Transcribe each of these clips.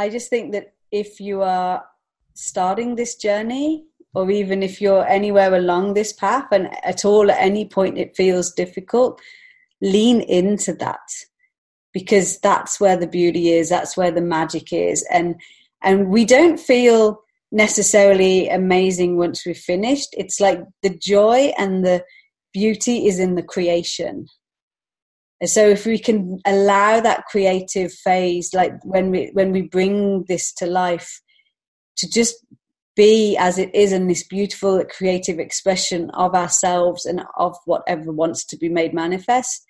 I just think that if you are starting this journey, or even if you're anywhere along this path and at all at any point it feels difficult, lean into that because that's where the beauty is, that's where the magic is. And and we don't feel necessarily amazing once we've finished. It's like the joy and the beauty is in the creation. And so if we can allow that creative phase, like when we when we bring this to life, to just be as it is in this beautiful creative expression of ourselves and of whatever wants to be made manifest,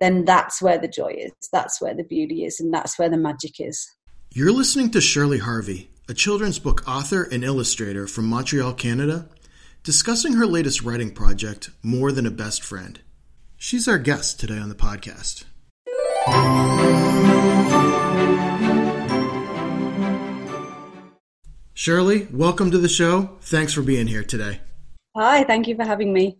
then that's where the joy is. That's where the beauty is, and that's where the magic is. You're listening to Shirley Harvey, a children's book author and illustrator from Montreal, Canada, discussing her latest writing project, More Than a Best Friend. She's our guest today on the podcast. Shirley, welcome to the show. Thanks for being here today. Hi, thank you for having me.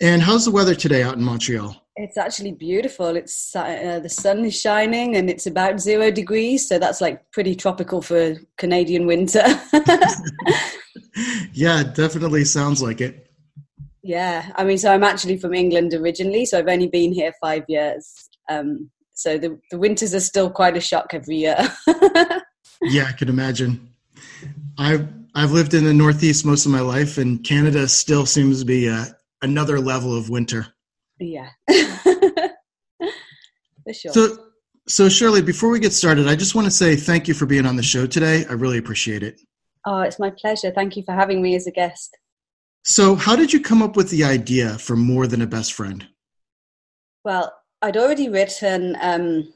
And how's the weather today out in Montreal? It's actually beautiful. It's uh, the sun is shining and it's about zero degrees, so that's like pretty tropical for Canadian winter. yeah, definitely sounds like it. Yeah, I mean, so I'm actually from England originally, so I've only been here five years. Um, so the the winters are still quite a shock every year. yeah, I can imagine. I've I've lived in the Northeast most of my life, and Canada still seems to be a, uh, another level of winter. Yeah, for sure. So, so Shirley, before we get started, I just want to say thank you for being on the show today. I really appreciate it. Oh, it's my pleasure. Thank you for having me as a guest. So, how did you come up with the idea for More Than a Best Friend? Well, I'd already written um,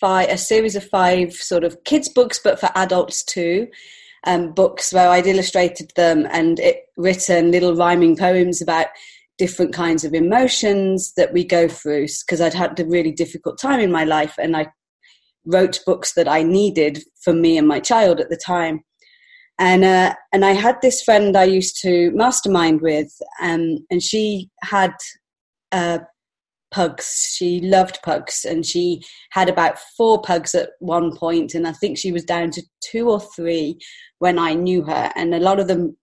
five, a series of five sort of kids' books, but for adults too. Um, books where I'd illustrated them and it, written little rhyming poems about different kinds of emotions that we go through because I'd had a really difficult time in my life and I wrote books that I needed for me and my child at the time and uh, and I had this friend I used to mastermind with, um, and she had uh, pugs. She loved pugs, and she had about four pugs at one point, and I think she was down to two or three when I knew her. And a lot of them,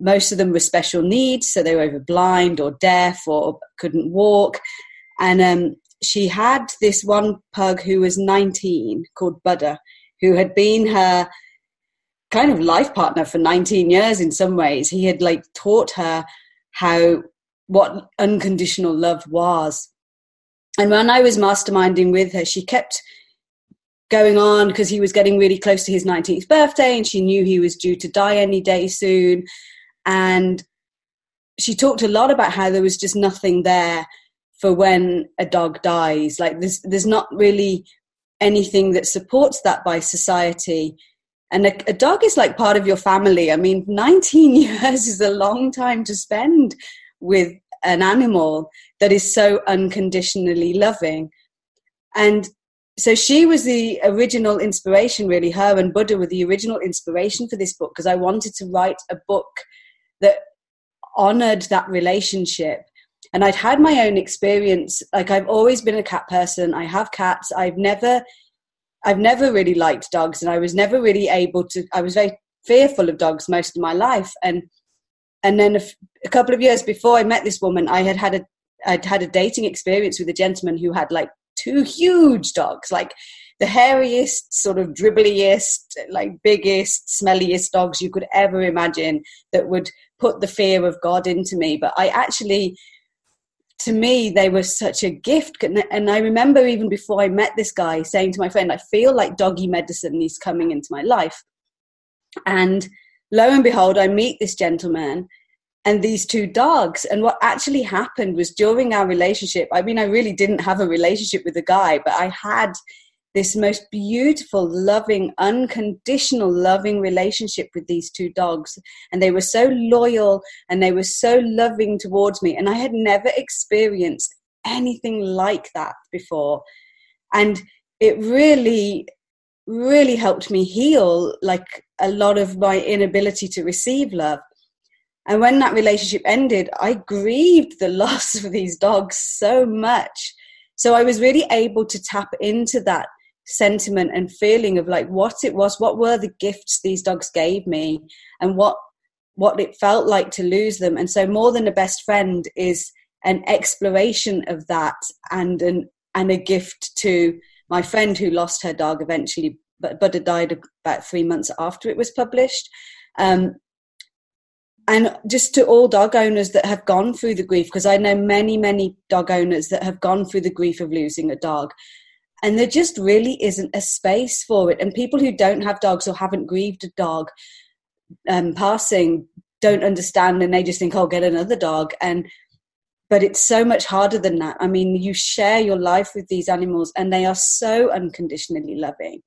most of them were special needs, so they were either blind or deaf or couldn't walk. And um, she had this one pug who was 19 called Buddha, who had been her kind of life partner for 19 years in some ways. He had like taught her how what unconditional love was. And when I was masterminding with her, she kept going on because he was getting really close to his 19th birthday and she knew he was due to die any day soon. And she talked a lot about how there was just nothing there for when a dog dies. Like there's there's not really anything that supports that by society and a, a, dog is like part of your family. I mean, 19 years is a long time to spend with an animal that is so unconditionally loving. And so she was the original inspiration, really. Her and Buddha were the original inspiration for this book because I wanted to write a book that honored that relationship. And I'd had my own experience. Like, I've always been a cat person, I have cats. I've never I've never really liked dogs, and I was never really able to. I was very fearful of dogs most of my life, and and then a, f- a couple of years before I met this woman, I had had a I'd had a dating experience with a gentleman who had like two huge dogs, like the hairiest, sort of dribbliest, like biggest, smelliest dogs you could ever imagine that would put the fear of God into me. But I actually to me, they were such a gift. And I remember even before I met this guy saying to my friend, I feel like doggy medicine is coming into my life. And lo and behold, I meet this gentleman and these two dogs. And what actually happened was during our relationship, I mean, I really didn't have a relationship with the guy, but I had this most beautiful, loving, unconditional, loving relationship with these two dogs. And they were so loyal and they were so loving towards me. And I had never experienced anything like that before. And it really, really helped me heal like a lot of my inability to receive love. And when that relationship ended, I grieved the loss of these dogs so much. So I was really able to tap into that sentiment and feeling of like what it was, what were the gifts these dogs gave me, and what what it felt like to lose them. And so, more than a best friend is an exploration of that and an and a gift to my friend who lost her dog eventually, but but died about three months after it was published. Um, and just to all dog owners that have gone through the grief, because I know many, many dog owners that have gone through the grief of losing a dog. And there just really isn't a space for it. And people who don't have dogs or haven't grieved a dog um, passing don't understand and they just think, oh, get another dog. And but it's so much harder than that. I mean, you share your life with these animals and they are so unconditionally loving.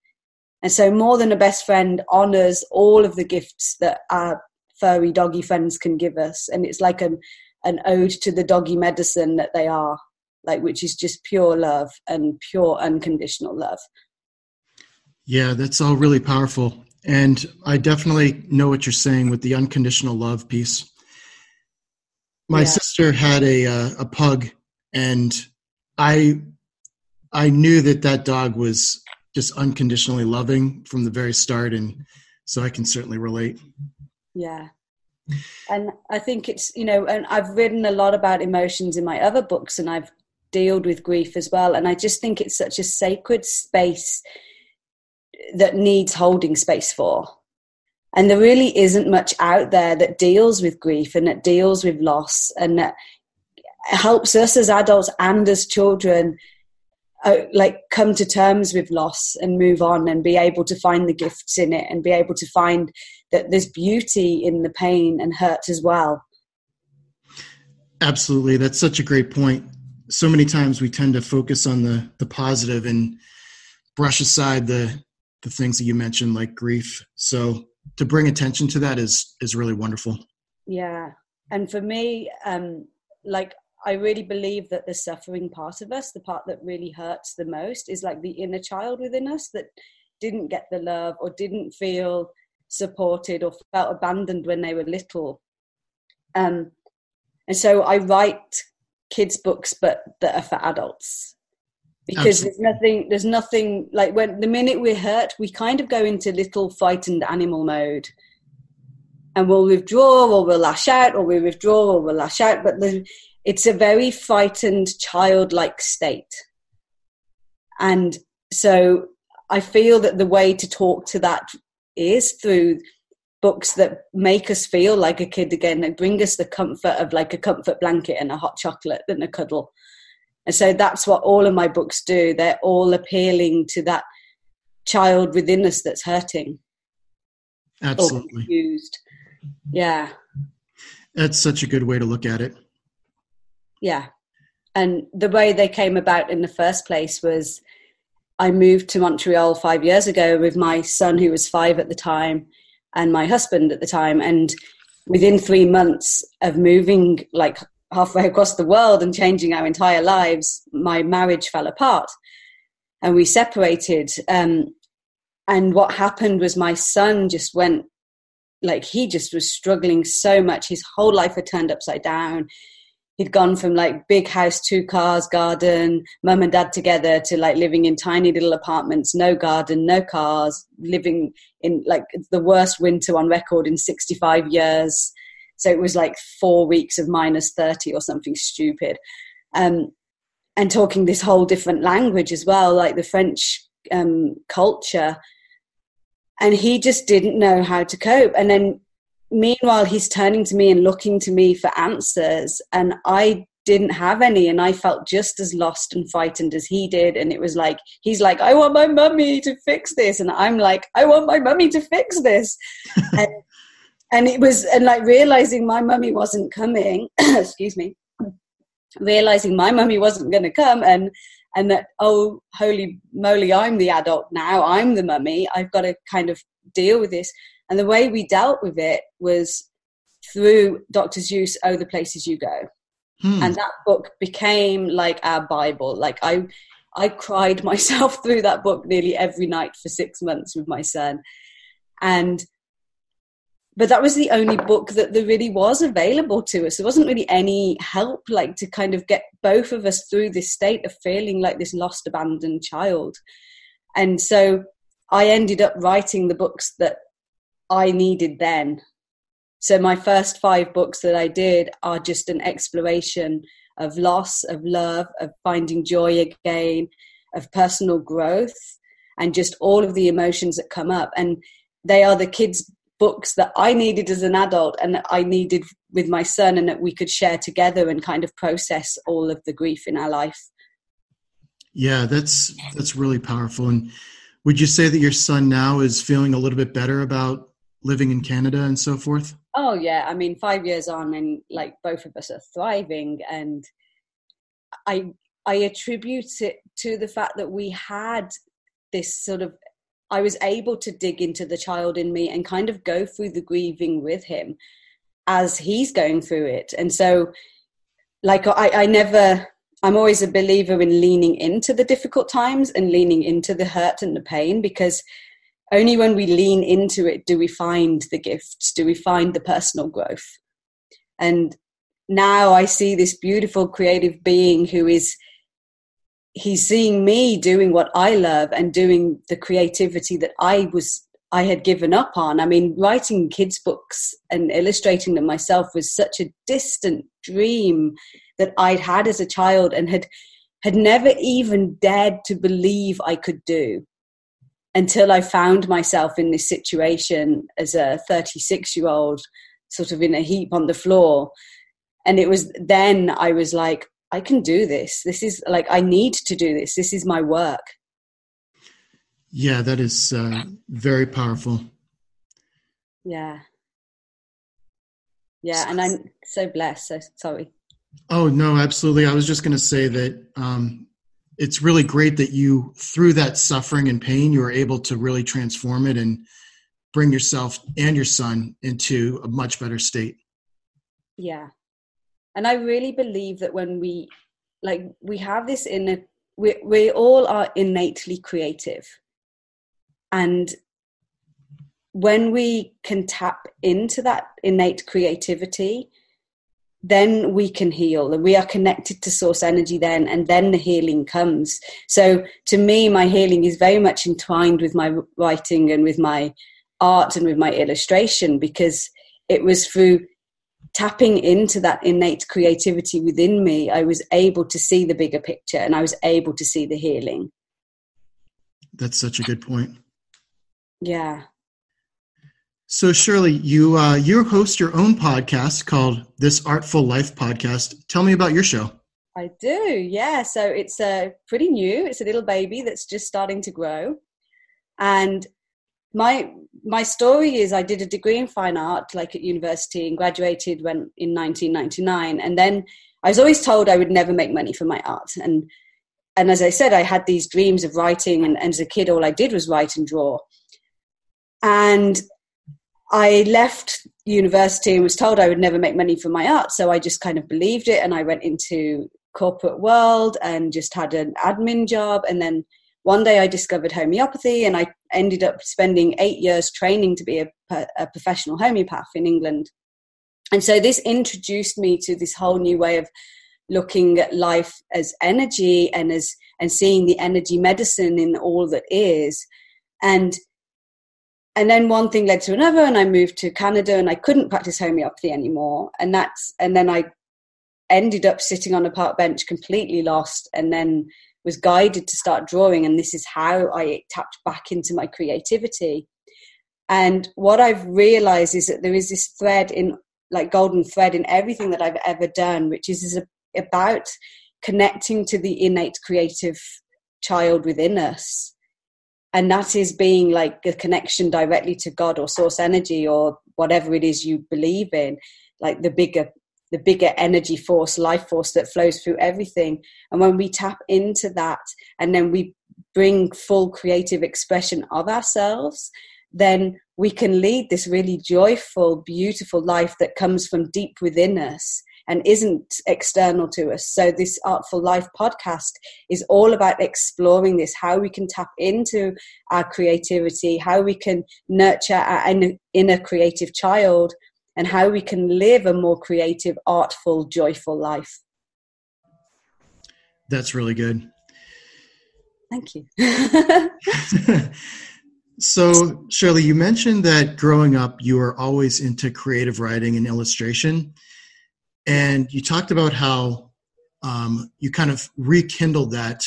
And so, more than a best friend honors all of the gifts that our furry doggy friends can give us and it's like an an ode to the doggy medicine that they are like which is just pure love and pure unconditional love yeah that's all really powerful and i definitely know what you're saying with the unconditional love piece my yeah. sister had a uh, a pug and i i knew that that dog was just unconditionally loving from the very start and so i can certainly relate yeah. And I think it's, you know, and I've written a lot about emotions in my other books and I've dealt with grief as well. And I just think it's such a sacred space that needs holding space for. And there really isn't much out there that deals with grief and that deals with loss and that helps us as adults and as children uh, like come to terms with loss and move on and be able to find the gifts in it and be able to find that there's beauty in the pain and hurt as well. Absolutely. That's such a great point. So many times we tend to focus on the the positive and brush aside the the things that you mentioned like grief. So to bring attention to that is is really wonderful. Yeah. And for me um like I really believe that the suffering part of us, the part that really hurts the most, is like the inner child within us that didn't get the love or didn't feel supported or felt abandoned when they were little. Um, and so I write kids' books, but that are for adults. Because Absolutely. there's nothing there's nothing like when the minute we're hurt we kind of go into little frightened animal mode. And we'll withdraw or we'll lash out or we withdraw or we'll lash out but the, it's a very frightened childlike state. And so i feel that the way to talk to that is through books that make us feel like a kid again that bring us the comfort of like a comfort blanket and a hot chocolate and a cuddle. And so that's what all of my books do. They're all appealing to that child within us that's hurting. Absolutely. Confused. Yeah. That's such a good way to look at it. Yeah. And the way they came about in the first place was I moved to Montreal five years ago with my son, who was five at the time, and my husband at the time. And within three months of moving like halfway across the world and changing our entire lives, my marriage fell apart and we separated. Um, and what happened was my son just went like he just was struggling so much. His whole life had turned upside down he'd gone from like big house, two cars, garden, mum and dad together to like living in tiny little apartments, no garden, no cars, living in like the worst winter on record in 65 years. So it was like four weeks of minus 30 or something stupid. Um, and talking this whole different language as well, like the French um, culture. And he just didn't know how to cope. And then meanwhile he's turning to me and looking to me for answers and i didn't have any and i felt just as lost and frightened as he did and it was like he's like i want my mummy to fix this and i'm like i want my mummy to fix this. And, and it was and like realizing my mummy wasn't coming excuse me realizing my mummy wasn't going to come and and that oh holy moly i'm the adult now i'm the mummy i've got to kind of deal with this and the way we dealt with it was through Dr. Seuss, Oh, the Places You Go. Hmm. And that book became like our Bible. Like I, I cried myself through that book nearly every night for six months with my son. And but that was the only book that there really was available to us. There wasn't really any help, like to kind of get both of us through this state of feeling like this lost, abandoned child. And so I ended up writing the books that I needed then. So my first five books that I did are just an exploration of loss, of love, of finding joy again, of personal growth, and just all of the emotions that come up. And they are the kids' books that I needed as an adult and that I needed with my son, and that we could share together and kind of process all of the grief in our life. Yeah, that's that's really powerful. And would you say that your son now is feeling a little bit better about living in Canada and so forth? Oh yeah, I mean, five years on, and like both of us are thriving, and I I attribute it to the fact that we had this sort of I was able to dig into the child in me and kind of go through the grieving with him as he's going through it. And so, like, I, I never, I'm always a believer in leaning into the difficult times and leaning into the hurt and the pain because only when we lean into it do we find the gifts, do we find the personal growth. And now I see this beautiful creative being who is he's seeing me doing what I love and doing the creativity that I was I had given up on. I mean, writing kids' books and illustrating them myself was such a distant dream that I'd had as a child and had had never even dared to believe I could do until I found myself in this situation as a 36 year old, sort of in a heap on the floor. And it was then I was like, I can do this. This is like, I need to do this. This is my work. Yeah, that is uh, very powerful. Yeah. Yeah, and I'm so blessed. So sorry. Oh, no, absolutely. I was just going to say that um, it's really great that you through that suffering and pain you were able to really transform it and bring yourself and your son into a much better state. Yeah. And i really believe that when we like we have this inner we, we all are innately creative. And when we can tap into that innate creativity then we can heal and we are connected to source energy then and then the healing comes. So to me my healing is very much entwined with my writing and with my art and with my illustration because it was through tapping into that innate creativity within me i was able to see the bigger picture and i was able to see the healing. That's such a good point. Yeah so Shirley, you uh, you host your own podcast called This Artful Life Podcast. Tell me about your show. I do, yeah. So it's uh, pretty new. It's a little baby that's just starting to grow, and my my story is I did a degree in fine art, like at university, and graduated when in 1999. And then I was always told I would never make money for my art, and and as I said, I had these dreams of writing, and, and as a kid, all I did was write and draw. And I left university and was told I would never make money from my art, so I just kind of believed it, and I went into corporate world and just had an admin job, and then one day I discovered homeopathy, and I ended up spending eight years training to be a, a professional homeopath in England, and so this introduced me to this whole new way of looking at life as energy and as and seeing the energy medicine in all that is, and and then one thing led to another and i moved to canada and i couldn't practice homeopathy anymore. And that's and then i ended up sitting on a park bench completely lost and then was guided to start drawing and this is how i tapped back into my creativity. And what i've realized is that there is this thread in like golden thread in everything that i've ever done which is, is about connecting to the innate creative child within us and that is being like a connection directly to god or source energy or whatever it is you believe in like the bigger the bigger energy force life force that flows through everything. And when we tap into that and then we bring full creative expression of ourselves then we can lead this really joyful beautiful life that comes from deep within us and isn't external to us. So, this Artful Life podcast is all about exploring this how we can tap into our creativity, how we can nurture our inner creative child, and how we can live a more creative, artful, joyful life. That's really good. thank you. so, Shirley, you mentioned that growing up, you were always into creative writing and illustration. And you talked about how um, you kind of rekindled that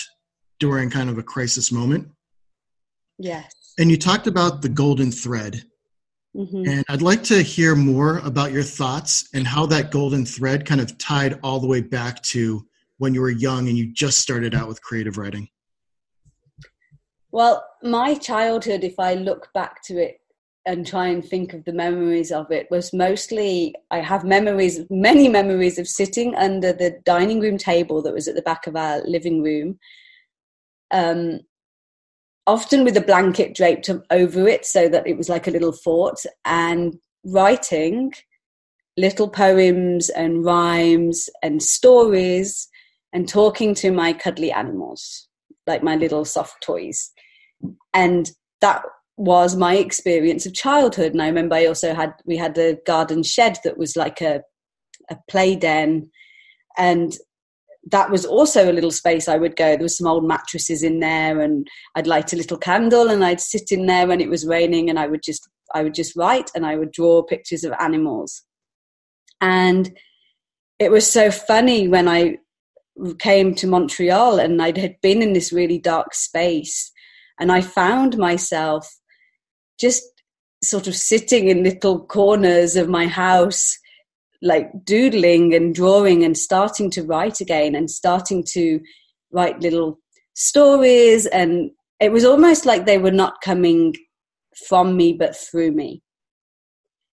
during kind of a crisis moment. Yes. And you talked about the golden thread. Mm-hmm. And I'd like to hear more about your thoughts and how that golden thread kind of tied all the way back to when you were young and you just started out with creative writing. Well, my childhood, if I look back to it and try and think of the memories of it, was mostly I have memories, many memories of sitting under the dining room table that was at the back of our living room. Um, often with a blanket draped over it so that it was like a little fort, and writing little poems and rhymes and stories and talking to my cuddly animals, like my little soft toys. And that was my experience of childhood. And I remember I also had, we had a garden shed that was like a, a play den. And that was also a little space I would go. There was some old mattresses in there, and I'd light a little candle, and I'd sit in there when it was raining, and I would just I would just write, and I would draw pictures of animals. And it was so funny when I came to Montreal, and I had been in this really dark space, and I found myself just sort of sitting in little corners of my house like doodling and drawing and starting to write again and starting to write little stories. And it was almost like they were not coming from me but through me.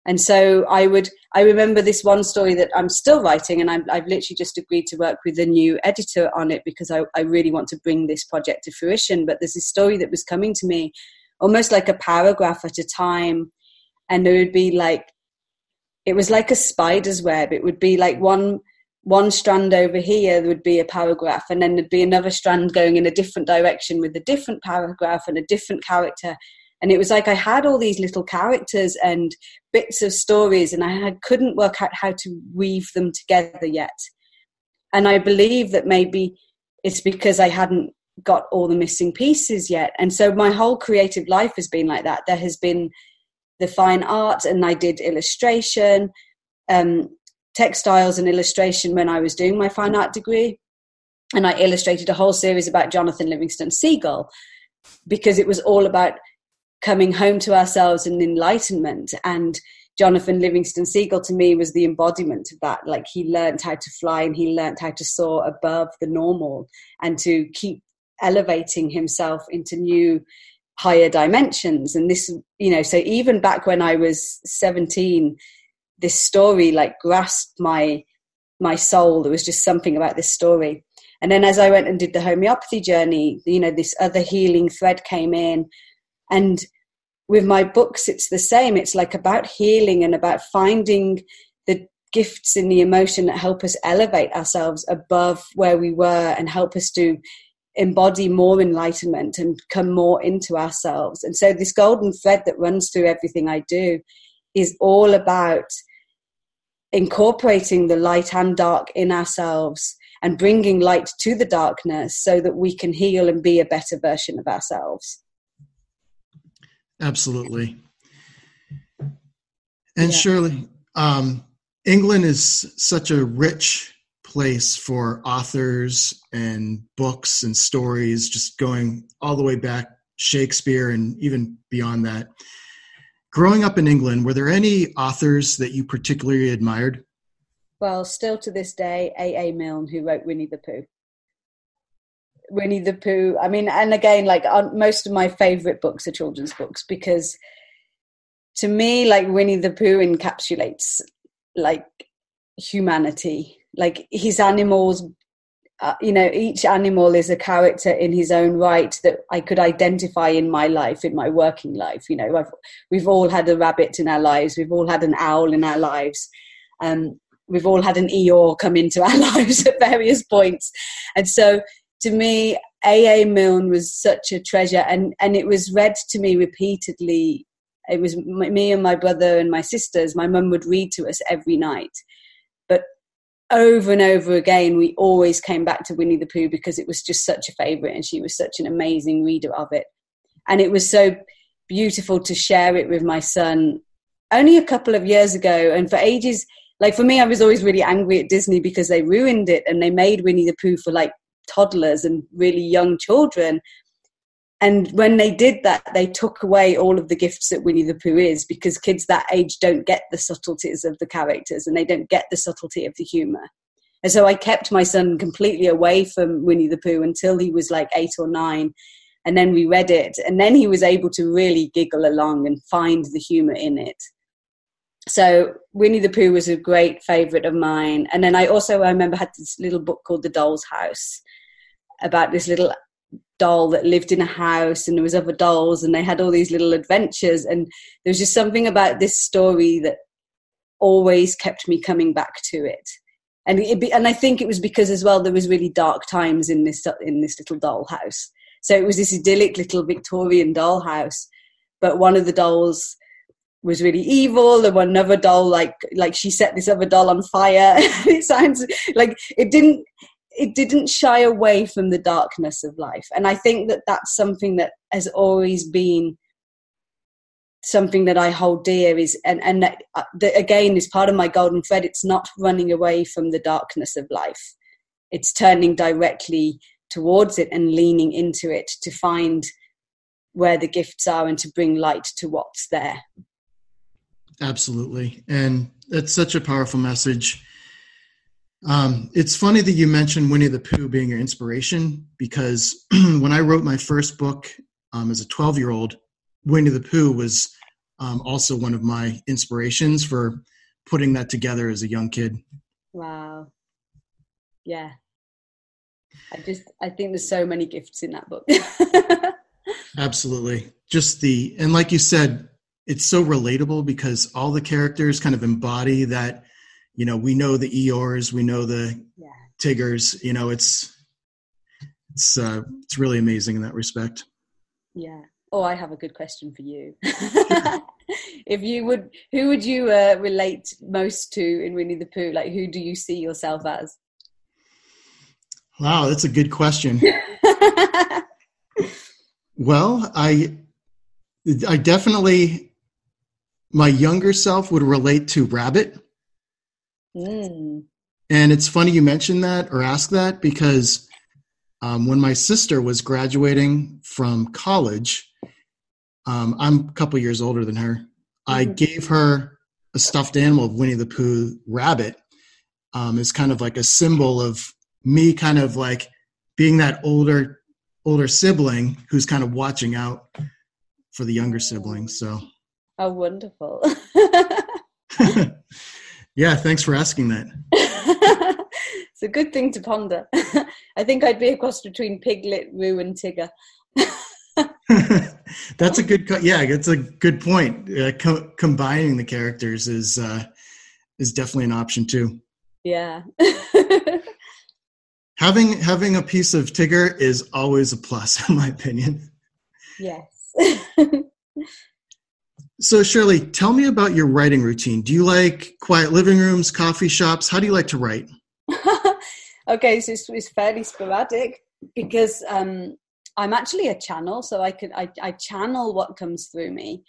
And so i would i remember this one story that i'm still writing and i have literally just agreed to work with a new editor on it because I, I really want to bring this project to fruition. But there's this story that was coming to me almost like a paragraph at a time and it would be like it was like a spider's web. It would be like one one strand over here would be a paragraph, and then there'd be another strand going in a different direction with a different paragraph and a different character. And it was like I had all these little characters and bits of stories, and I couldn't work out how to weave them together yet. And I believe that maybe it's because I hadn't got all the missing pieces yet. And so my whole creative life has been like that. There has been the fine art and I did illustration, um, textiles and illustration when I was doing my fine art degree. And I illustrated a whole series about Jonathan Livingston Seagull because it was all about coming home to ourselves and enlightenment. And Jonathan Livingston Seagull to me was the embodiment of that. Like he learned how to fly and he learned how to soar above the normal and to keep elevating himself into new higher dimensions. And this you know so even back when i was 17 this story like grasped my my soul. There was just something about this story. And then as i went and did the homeopathy journey you know this other healing thread came in. And with my books it's the same. It's like about healing and about finding the gifts in the emotion that help us elevate ourselves above where we were and help us to embody more enlightenment and come more into ourselves. And so, this golden thread that runs through everything I do is all about incorporating the light and dark in ourselves and bringing light to the darkness so that we can heal and be a better version of ourselves. Absolutely. And yeah. Shirley, um, England is such a rich place for authors and books and stories, just going all the way back Shakespeare and even beyond that. Growing up in England, were there any authors that you particularly admired? Well, still to this day, A.A. Milne, who wrote Winnie the Pooh. Winnie the Pooh. I mean, and again, like most of my favorite books are children's books because to me, like Winnie the Pooh encapsulates like humanity like his animals uh, you know each animal is a character in his own right that i could identify in my life in my working life you know. I've, we've all had a rabbit in our lives we've all had an owl in our lives um, we've all had an eeyore come into our lives at various points. And so to me aa milne was such a treasure and and it was read to me repeatedly. It was me and my brother and my sisters my mum would read to us every night over and over again, we always came back to Winnie the Pooh because it was just such a favorite and she was such an amazing reader of it. And it was so beautiful to share it with my son only a couple of years ago. And for ages, like for me, I was always really angry at Disney because they ruined it and they made Winnie the Pooh for like toddlers and really young children. And when they did that, they took away all of the gifts that Winnie the Pooh is because kids that age don't get the subtleties of the characters and they don't get the subtlety of the humor. And so I kept my son completely away from Winnie the Pooh until he was like eight or nine. And then we read it. And then he was able to really giggle along and find the humor in it. So Winnie the Pooh was a great favorite of mine. And then I also I remember had this little book called The Doll's House about this little doll that lived in a house and there was other dolls and they had all these little adventures. And there was just something about this story that always kept me coming back to it. And it be, and I think it was because as well there was really dark times in this in this little doll house. So it was this idyllic little Victorian doll house but one of the dolls was really evil and another doll like like she set this other doll on fire. It sounds like it didn't it didn't shy away from the darkness of life. And i think that that's something that has always been something that i hold dear is and and that, uh, that again is part of my golden thread. It's not running away from the darkness of life. It's turning directly towards it and leaning into it to find where the gifts are and to bring light to what's there. Absolutely. And that's such a powerful message um, it's funny that you mentioned Winnie the Pooh being your inspiration because when I wrote my first book um, as a 12 year old, Winnie the Pooh was um, also one of my inspirations for putting that together as a young kid. Wow. Yeah. I just, I think there's so many gifts in that book. Absolutely. Just the, and like you said, it's so relatable because all the characters kind of embody that you know we know the eeyores we know the yeah. tiggers you know it's it's uh it's really amazing in that respect. Yeah. Oh i have a good question for you. If you would who would you uh, relate most to in winnie the pooh? Like who do you see yourself as? Wow that's a good question. Well i i definitely my younger self would relate to rabbit Mm. And it's funny you mentioned that or ask that because um, when my sister was graduating from college, um, I'm a couple years older than her. Mm-hmm. I gave her a stuffed animal of Winnie the Pooh rabbit um, as kind of like a symbol of me, kind of like being that older older sibling who's kind of watching out for the younger siblings. So, how wonderful! Yeah, thanks for asking that. it's a good thing to ponder. I think I'd be a cross between Piglet, Roo, and Tigger. that's a good yeah that's a good point uh, co- combining the characters is uh is definitely an option too yeah having having a piece of tigger is always a plus in my opinion yes so, Shirley, tell me about your writing routine. Do you like quiet living rooms, coffee shops? How do you like to write? okay, so it's, it's, fairly sporadic because um, I'm actually a channel, so I can I, I channel what comes through me.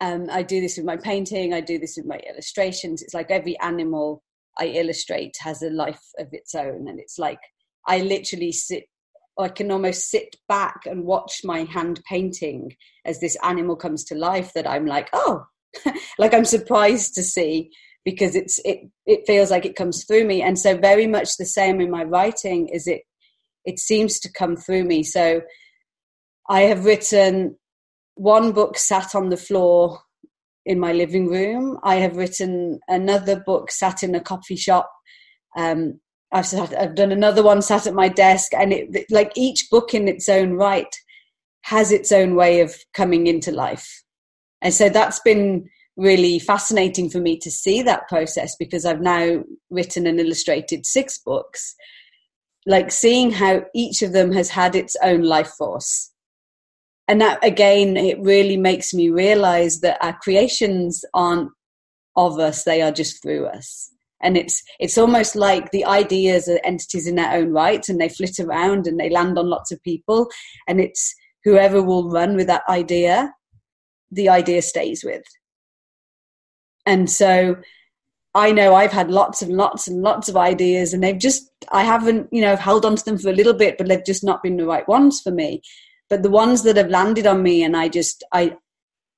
Um, I do this with my painting. I do this with my illustrations. It's like every animal I illustrate has a life of its own, and it's like I literally sit I can almost sit back and watch my hand painting as this animal comes to life that I'm like, oh, like I'm surprised to see because it's it it feels like it comes through me. And so very much the same in my writing is it it seems to come through me. So I have written one book sat on the floor in my living room. I have written another book sat in a coffee shop. Um, I've sat, I've done another one sat at my desk, and it like each book in its own right has its own way of coming into life, and so that's been really fascinating for me to see that process because I've now written and illustrated six books, like seeing how each of them has had its own life force. And that again, it really makes me realize that our creations aren't of us, they are just through us and it's it's almost like the ideas are entities in their own right and they flit around and they land on lots of people and it's whoever will run with that idea the idea stays with and so I know I've had lots and lots and lots of ideas, and they've just, I haven't, you know, held on to them for a little bit, but they've just not been the right ones for me. But the ones that have landed on me, and I just, I,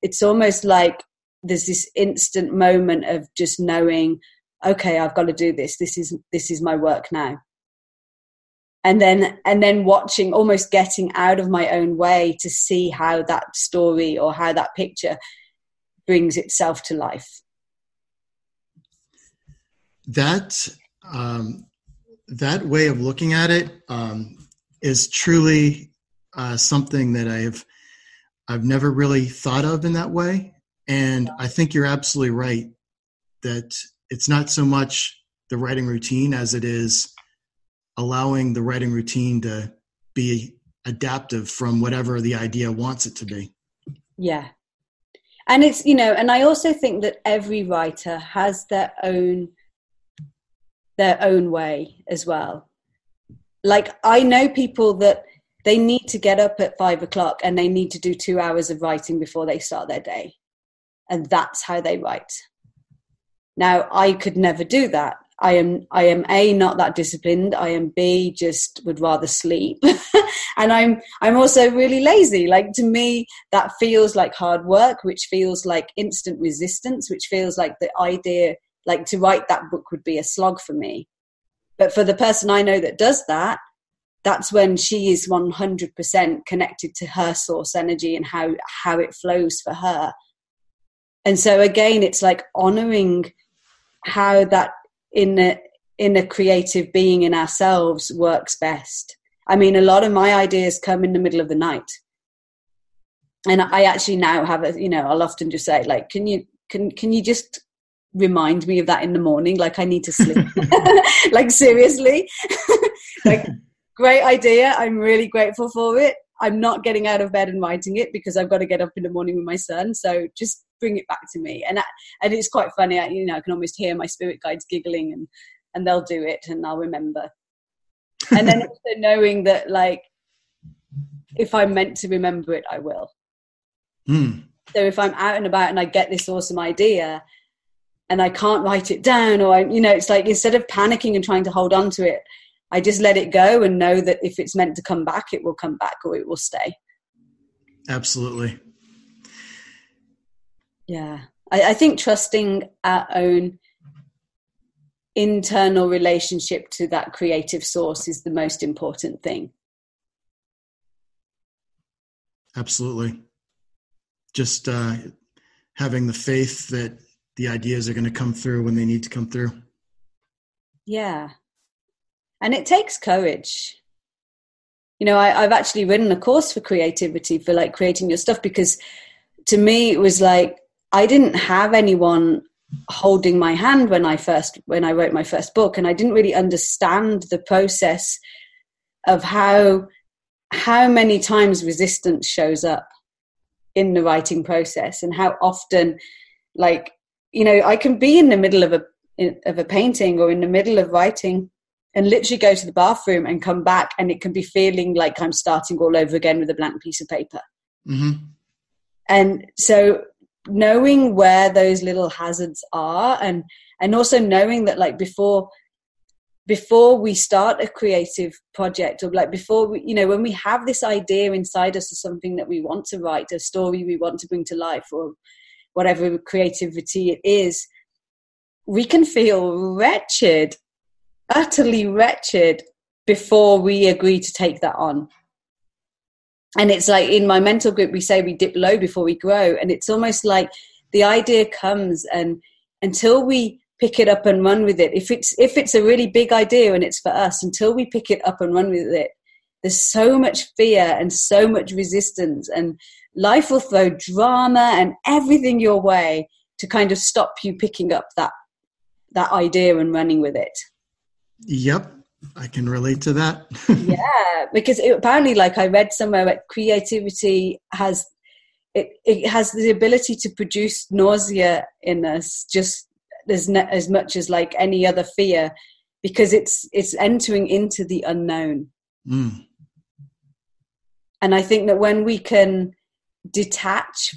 it's almost like there's this instant moment of just knowing, okay, I've got to do this. This is, this is my work now. And then, and then watching, almost getting out of my own way to see how that story or how that picture brings itself to life that um, that way of looking at it um, is truly uh, something that I've I've never really thought of in that way, and I think you're absolutely right that it's not so much the writing routine as it is allowing the writing routine to be adaptive from whatever the idea wants it to be. Yeah. And it's, you know, and I also think that every writer has their own their own way as well. Like I know people that they need to get up at five o'clock and they need to do two hours of writing before they start their day. And that's how they write. Now I could never do that. I am I am A not that disciplined. I am B just would rather sleep. and I'm I'm also really lazy. Like to me that feels like hard work, which feels like instant resistance, which feels like the idea like to write that book would be a slog for me but for the person i know that does that that's when she is 100% connected to her source energy and how how it flows for her and so again it's like honoring how that in a in a creative being in ourselves works best. I mean a lot of my ideas come in the middle of the night. And i actually now have a you know i'll often just say like can you can can you just remind me of that in the morning? Like i need to sleep. Like seriously? Like great idea. I'm really grateful for it. I'm not getting out of bed and writing it because i've got to get up in the morning with my son. So just bring it back to me and and it's quite funny I, you know i can almost hear my spirit guides giggling and and they'll do it and i'll remember and then also knowing that like if i'm meant to remember it i will mm. so if i'm out and about and i get this awesome idea and I can't write it down or I, you know, it's like instead of panicking and trying to hold on to it, I just let it go and know that if it's meant to come back, it will come back or it will stay. Absolutely. Yeah. I, I think trusting our own internal relationship to that creative source is the most important thing. Absolutely. Just uh, having the faith that the ideas are going to come through when they need to come through. Yeah. And it takes courage. You know, I, have actually written a course for creativity, for like creating your stuff, because to me it was like I didn't have anyone holding my hand when I first when I wrote my first book, and I didn't really understand the process of how how many times resistance shows up in the writing process and how often like you know, I can be in the middle of a of a painting or in the middle of writing and literally go to the bathroom and come back and it can be feeling like I'm starting all over again with a blank piece of paper. Mm-hmm. And so knowing where those little hazards are and and also knowing that like before before we start a creative project or like before we you know when we have this idea inside us of something that we want to write a story we want to bring to life or whatever creativity it is, we can feel wretched, utterly wretched before we agree to take that on. And it's like in my mental group, we say we dip low before we grow. And it's almost like the idea comes and until we pick it up and run with it if it's if it's a really big idea and it's for us until we pick it up and run with it there's so much fear and so much resistance and life will throw drama and everything your way to kind of stop you picking up that that idea and running with it yep i can relate to that yeah because it, apparently like i read somewhere that creativity has it, it has the ability to produce nausea in us just as as much as like any other fear because it's it's entering into the unknown mm. and i think that when we can detach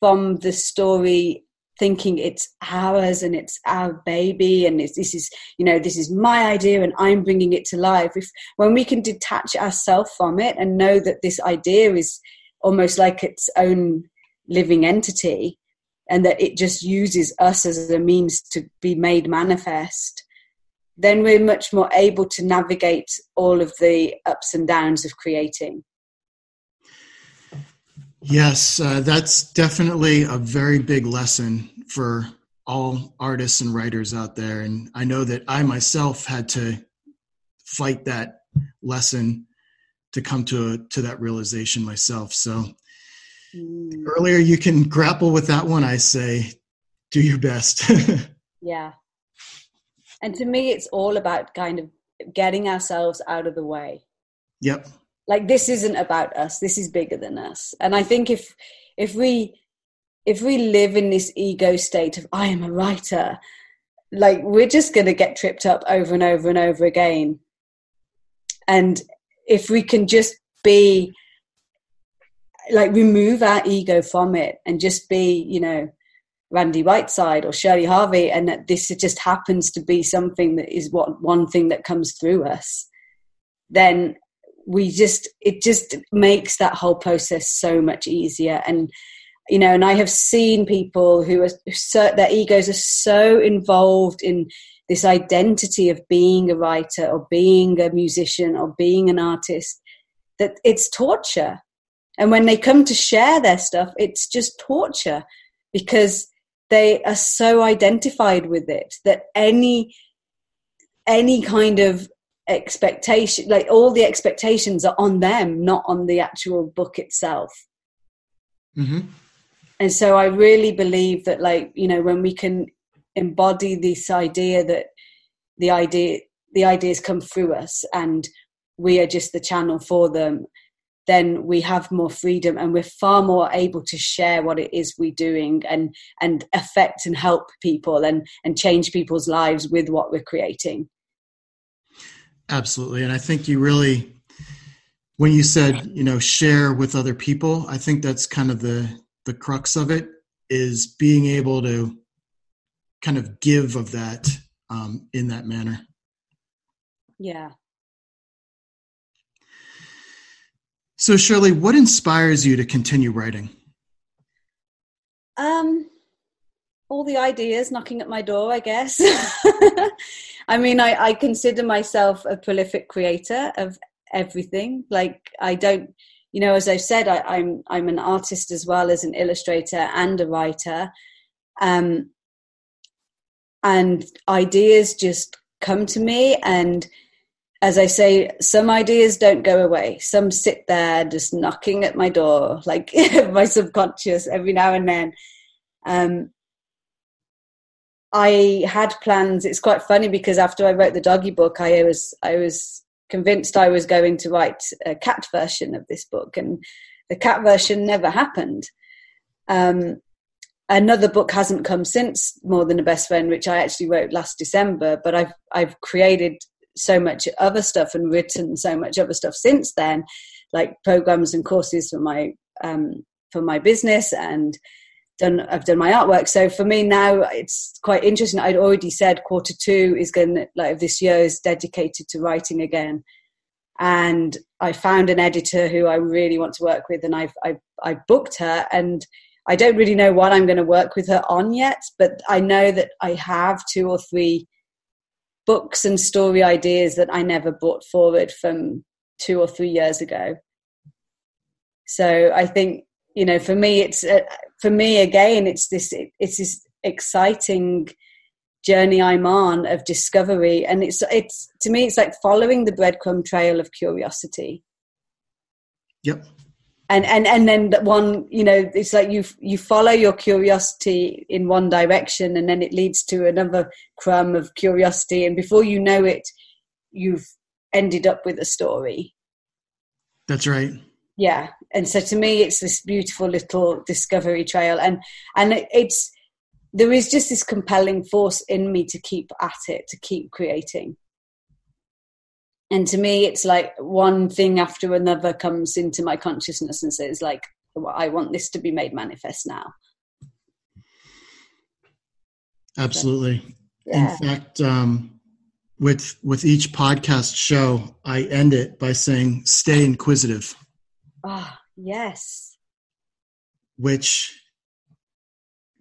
from the story thinking it's ours and it's our baby and this is you know this is my idea and i'm bringing it to life. If when we can detach ourselves from it and know that this idea is almost like its own living entity and that it just uses us as a means to be made manifest then we're much more able to navigate all of the ups and downs of creating Yes, uh, that's definitely a very big lesson for all artists and writers out there. And I know that I myself had to fight that lesson to come to a, to that realization myself. So mm. earlier you can grapple with that one. I say, do your best. yeah. And to me, it's all about kind of getting ourselves out of the way. Yep like this isn't about us this is bigger than us. And i think if if we if we live in this ego state of i am a writer like we're just going to get tripped up over and over and over again. And if we can just be like remove our ego from it and just be you know randy whiteside or shirley harvey and that this just happens to be something that is what one thing that comes through us then we just it just makes that whole process so much easier. And you know and i have seen people who are their egos are so involved in this identity of being a writer or being a musician or being an artist that it's torture. And when they come to share their stuff it's just torture because they are so identified with it that any any kind of expectation like all the expectations are on them not on the actual book itself mm-hmm. and so i really believe that like you know when we can embody this idea that the idea the ideas come through us and we are just the channel for them then we have more freedom and we're far more able to share what it is we're doing and and affect and help people and and change people's lives with what we're creating Absolutely. And I think you really, when you said, you know, share with other people, I think that's kind of the, the crux of it is being able to kind of give of that um, in that manner. Yeah. So Shirley, what inspires you to continue writing? Um, all the ideas knocking at my door, I guess. I mean, I, I consider myself a prolific creator of everything. Like, I don't, you know, as I've said, I, am I'm, I'm an artist as well as an illustrator and a writer, um, and ideas just come to me. And as I say, some ideas don't go away. Some sit there just knocking at my door, like my subconscious every now and then. Um, I had plans. It's quite funny because after I wrote the doggy book, I was I was convinced I was going to write a cat version of this book, and the cat version never happened. Um, another book hasn't come since, more than a best friend, which I actually wrote last December. But I've I've created so much other stuff and written so much other stuff since then, like programs and courses for my um, for my business and done I've done my artwork. So for me now it's quite interesting. I'd already said quarter two is going to, like this year is dedicated to writing again. And I found an editor who I really want to work with and I've I've I booked her and I don't really know what I'm going to work with her on yet, but I know that I have two or three books and story ideas that I never brought forward from two or three years ago. So I think you know for me it's uh, for me again it's this it, it's this exciting journey i'm on of discovery. And it's it's to me it's like following the breadcrumb trail of curiosity. Yep. And and and then that one you know it's like you you follow your curiosity in one direction and then it leads to another crumb of curiosity. And before you know it you've ended up with a story. That's right yeah and so to me it's this beautiful little discovery trail and and it's there is just this compelling force in me to keep at it, to keep creating. And to me, it's like one thing after another comes into my consciousness and says, like, I want this to be made manifest now. Absolutely. Yeah. In fact, um, with with each podcast show, I end it by saying, "Stay inquisitive." Ah, oh, yes. Which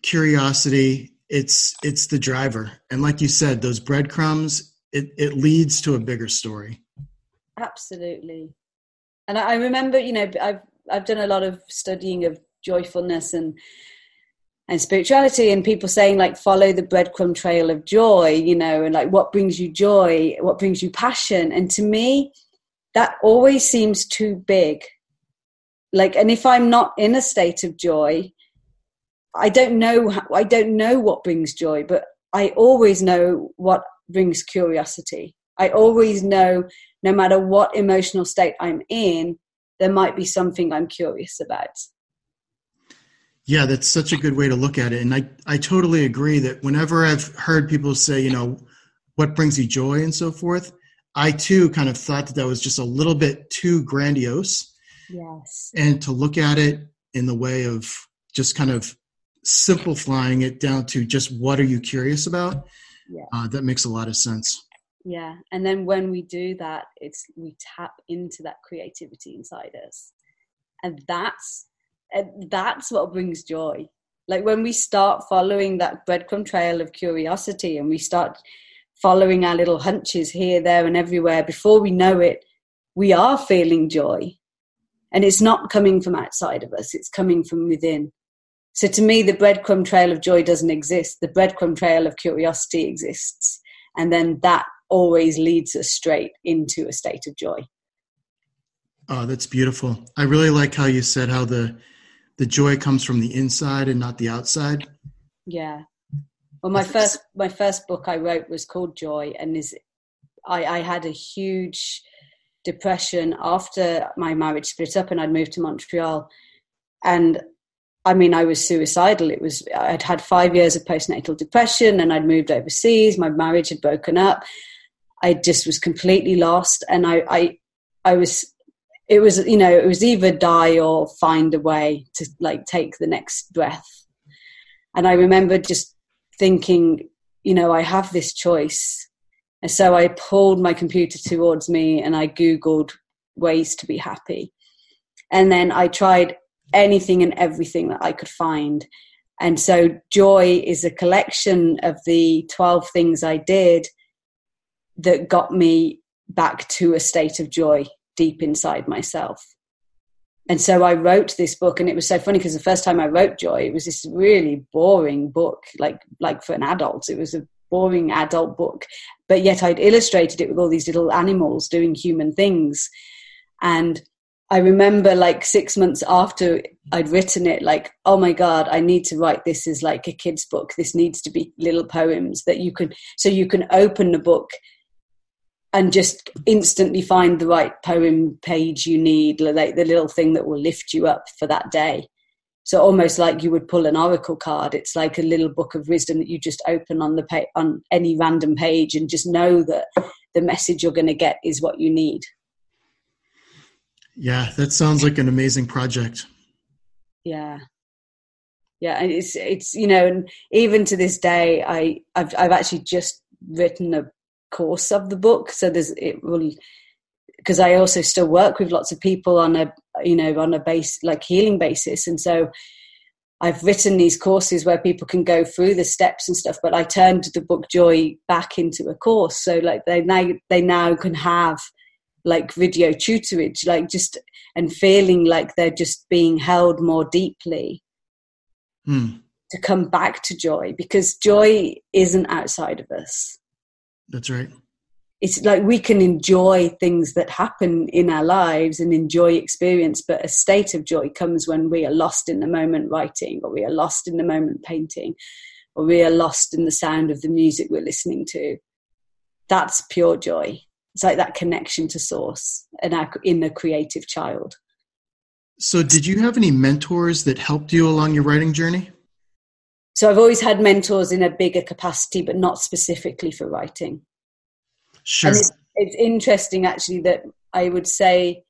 curiosity it's it's the driver. And like you said those breadcrumbs it, it leads to a bigger story. Absolutely. And I, remember you know i've i've done a lot of studying of joyfulness and and spirituality and people saying like follow the breadcrumb trail of joy you know and like what brings you joy? What brings you passion? And to me that always seems too big like and if i'm not in a state of joy I don't know I don't know what brings joy, but I always know what brings curiosity. I always know no matter what emotional state I'm in, there might be something I'm curious about. Yeah, that's such a good way to look at it. And I, I totally agree that whenever I've heard people say, you know, what brings you joy and so forth, I too kind of thought that that was just a little bit too grandiose. Yes. And to look at it in the way of just kind of simplifying it down to just what are you curious about yeah. Uh, that makes a lot of sense yeah and then when we do that it's we tap into that creativity inside us and that's that's what brings joy like when we start following that breadcrumb trail of curiosity and we start following our little hunches here there and everywhere before we know it we are feeling joy and it's not coming from outside of us it's coming from within so to me, the breadcrumb trail of joy doesn't exist. The breadcrumb trail of curiosity exists. And then that always leads us straight into a state of joy. Oh, that's beautiful. I really like how you said how the the joy comes from the inside and not the outside. Yeah. Well, my first my first book I wrote was called Joy, and is I, I had a huge depression after my marriage split up, and I'd moved to Montreal, and I mean, I was suicidal. It was I'd had five years of postnatal depression, and I'd moved overseas. My marriage had broken up. I just was completely lost, and I, I, I was. It was you know it was either die or find a way to like take the next breath. And I remember just thinking, you know, I have this choice, and so I pulled my computer towards me and I googled ways to be happy, and then I tried anything and everything that I could find. And so joy is a collection of the 12 things I did that got me back to a state of joy deep inside myself. And so I wrote this book, and it was so funny because the first time I wrote Joy, it was this really boring book, like like for an adult. It was a boring adult book, but yet I'd illustrated it with all these little animals doing human things, and I remember like six months after I'd written it, like, oh my God, I need to write this as like a kid's book. This needs to be little poems that you can, so you can open the book and just instantly find the right poem page you need, like the little thing that will lift you up for that day. So almost like you would pull an oracle card. It's like a little book of wisdom that you just open on the pa- on any random page and just know that the message you're going to get is what you need. Yeah, that sounds like an amazing project. Yeah. Yeah, and it's it's you know, and even to this day, I I've I've actually just written a course of the book, so there's it will because I also still work with lots of people on a you know on a base like healing basis, and so I've written these courses where people can go through the steps and stuff. But I turned the book Joy back into a course, so like they now they now can have like video tutorage, like just and feeling like they're just being held more deeply hmm. to come back to joy because joy isn't outside of us. That's right. It's like we can enjoy things that happen in our lives and enjoy experience, but a state of joy comes when we are lost in the moment writing, or we are lost in the moment painting, or we are lost in the sound of the music we're listening to. That's pure joy it's like that connection to source and in the creative child so did you have any mentors that helped you along your writing journey so I've always had mentors in a bigger capacity, but not specifically for writing. Sure. It's, it's interesting actually that I would say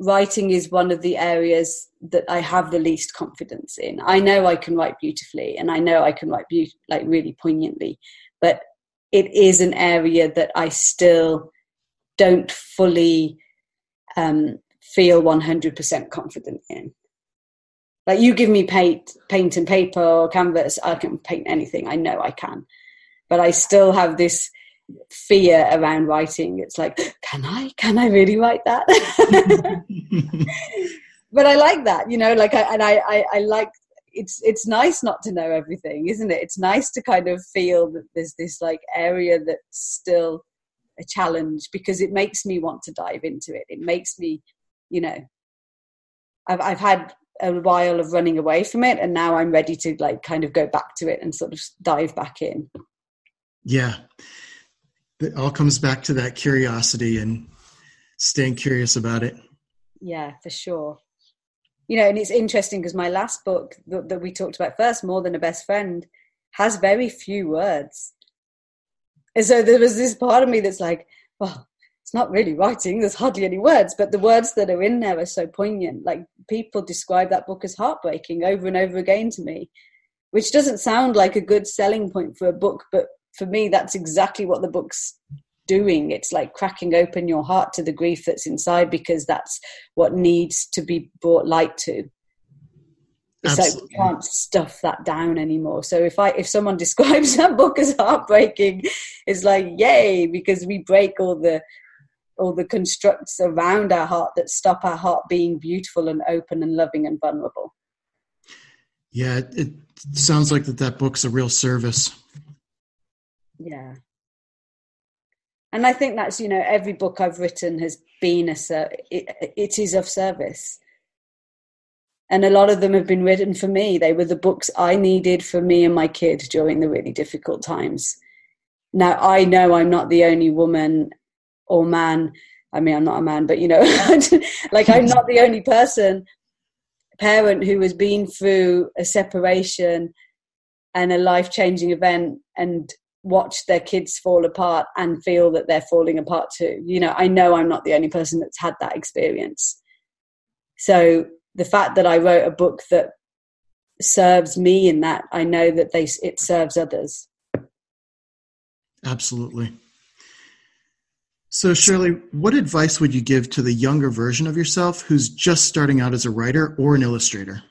writing is one of the areas that I have the least confidence in. I know I can write beautifully and I know I can write be- like really poignantly, but it is an area that I still don't fully um, feel 100% confident in. Like you give me paint, paint and paper or canvas, I can paint anything. I know I can, but I still have this fear around writing. It's like, can I? Can I really write that? but I like that, you know. Like, I, and I, I, I like. It's it's nice not to know everything, isn't it? It's nice to kind of feel that there's this like area that's still a challenge because it makes me want to dive into it. It makes me, you know, I've I've had a while of running away from it, and now I'm ready to like kind of go back to it and sort of dive back in. Yeah, it all comes back to that curiosity and staying curious about it. Yeah, for sure. You know, and it's interesting because my last book that, that we talked about first, More Than a Best Friend, has very few words. And so there was this part of me that's like, well, it's not really writing, there's hardly any words, but the words that are in there are so poignant. Like people describe that book as heartbreaking over and over again to me, which doesn't sound like a good selling point for a book, but for me, that's exactly what the book's doing. It's like cracking open your heart to the grief that's inside because that's what needs to be brought light to. It's Absolutely. like we can't stuff that down anymore. So if I if someone describes that book as heartbreaking, it's like yay because we break all the all the constructs around our heart that stop our heart being beautiful and open and loving and vulnerable. Yeah, it sounds like that that book's a real service yeah. And i think that's you know every book i've written has been a it, it is of service. And a lot of them have been written for me. They were the books i needed for me and my kid during the really difficult times. Now i know i'm not the only woman or man. I mean i'm not a man but you know like i'm not the only person parent who has been through a separation and a life changing event and watch their kids fall apart and feel that they're falling apart too. You know, I know I'm not the only person that's had that experience. So the fact that I wrote a book that serves me in that, I know that they it serves others. Absolutely. So, Shirley, what advice would you give to the younger version of yourself who's just starting out as a writer or an illustrator?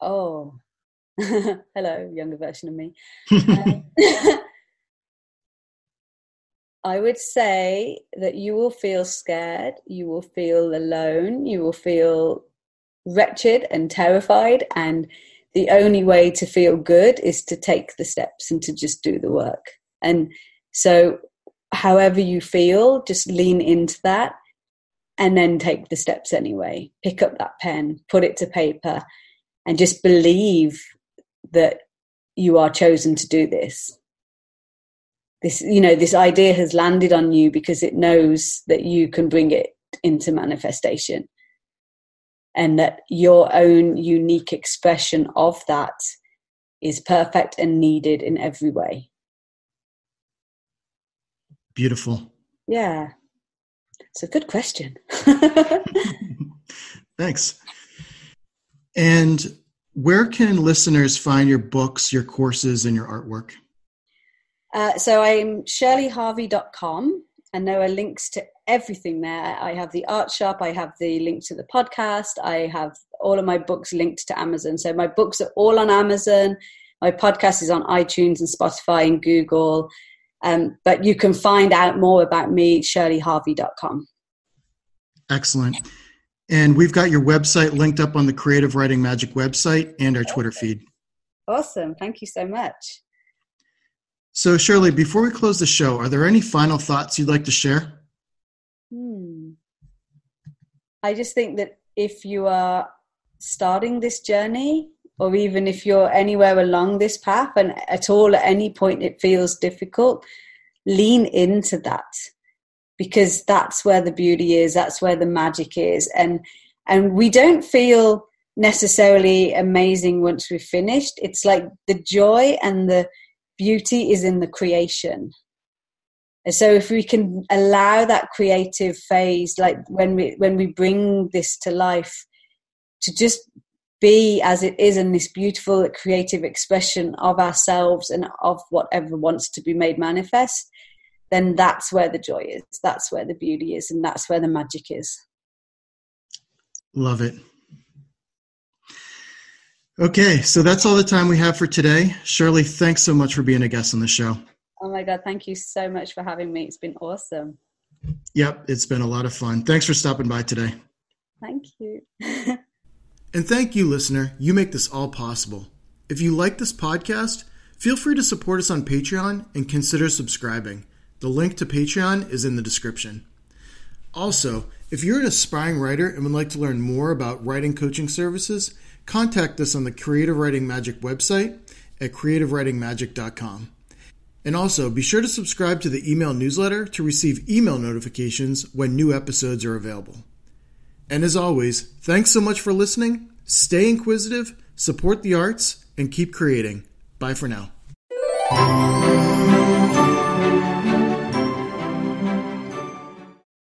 Oh, hello, younger version of me. um, I would say that you will feel scared, you will feel alone, you will feel wretched and terrified. And the only way to feel good is to take the steps and to just do the work. And so, however you feel, just lean into that and then take the steps anyway. Pick up that pen, put it to paper, and just believe that you are chosen to do this this you know this idea has landed on you because it knows that you can bring it into manifestation. And that your own unique expression of that is perfect and needed in every way. Beautiful. Yeah. It's a good question. Thanks. And where can listeners find your books your courses and your artwork uh, so I'm shirleyharvey.com and there are links to everything there. I have the art shop, I have the link to the podcast, I have all of my books linked to Amazon. So my books are all on Amazon. My podcast is on iTunes and Spotify and Google. Um, but you can find out more about me, shirleyharvey.com. Excellent. And we've got your website linked up on the Creative Writing Magic website and our Twitter feed. Awesome. Thank you so much. So, Shirley, before we close the show, are there any final thoughts you'd like to share? Hmm. I just think that if you are starting this journey, or even if you're anywhere along this path and at all at any point it feels difficult, lean into that because that's where the beauty is, that's where the magic is. And and we don't feel necessarily amazing once we've finished. It's like the joy and the beauty is in the creation. And so if we can allow that creative phase, like when we when we bring this to life, to just be as it is in this beautiful creative expression of ourselves and of whatever wants to be made manifest, then that's where the joy is. That's where the beauty is, and that's where the magic is. Love it. Okay, so that's all the time we have for today. Shirley, thanks so much for being a guest on the show. Oh my God, thank you so much for having me. It's been awesome. Yep, it's been a lot of fun. Thanks for stopping by today. Thank you. and thank you, listener. You make this all possible. If you like this podcast, feel free to support us on Patreon and consider subscribing. The link to Patreon is in the description. Also, if you're an aspiring writer and would like to learn more about writing coaching services, contact us on the Creative Writing Magic website at creativewritingmagic.com. And also, be sure to subscribe to the email newsletter to receive email notifications when new episodes are available. And as always, thanks so much for listening. Stay inquisitive, support the arts, and keep creating. Bye for now.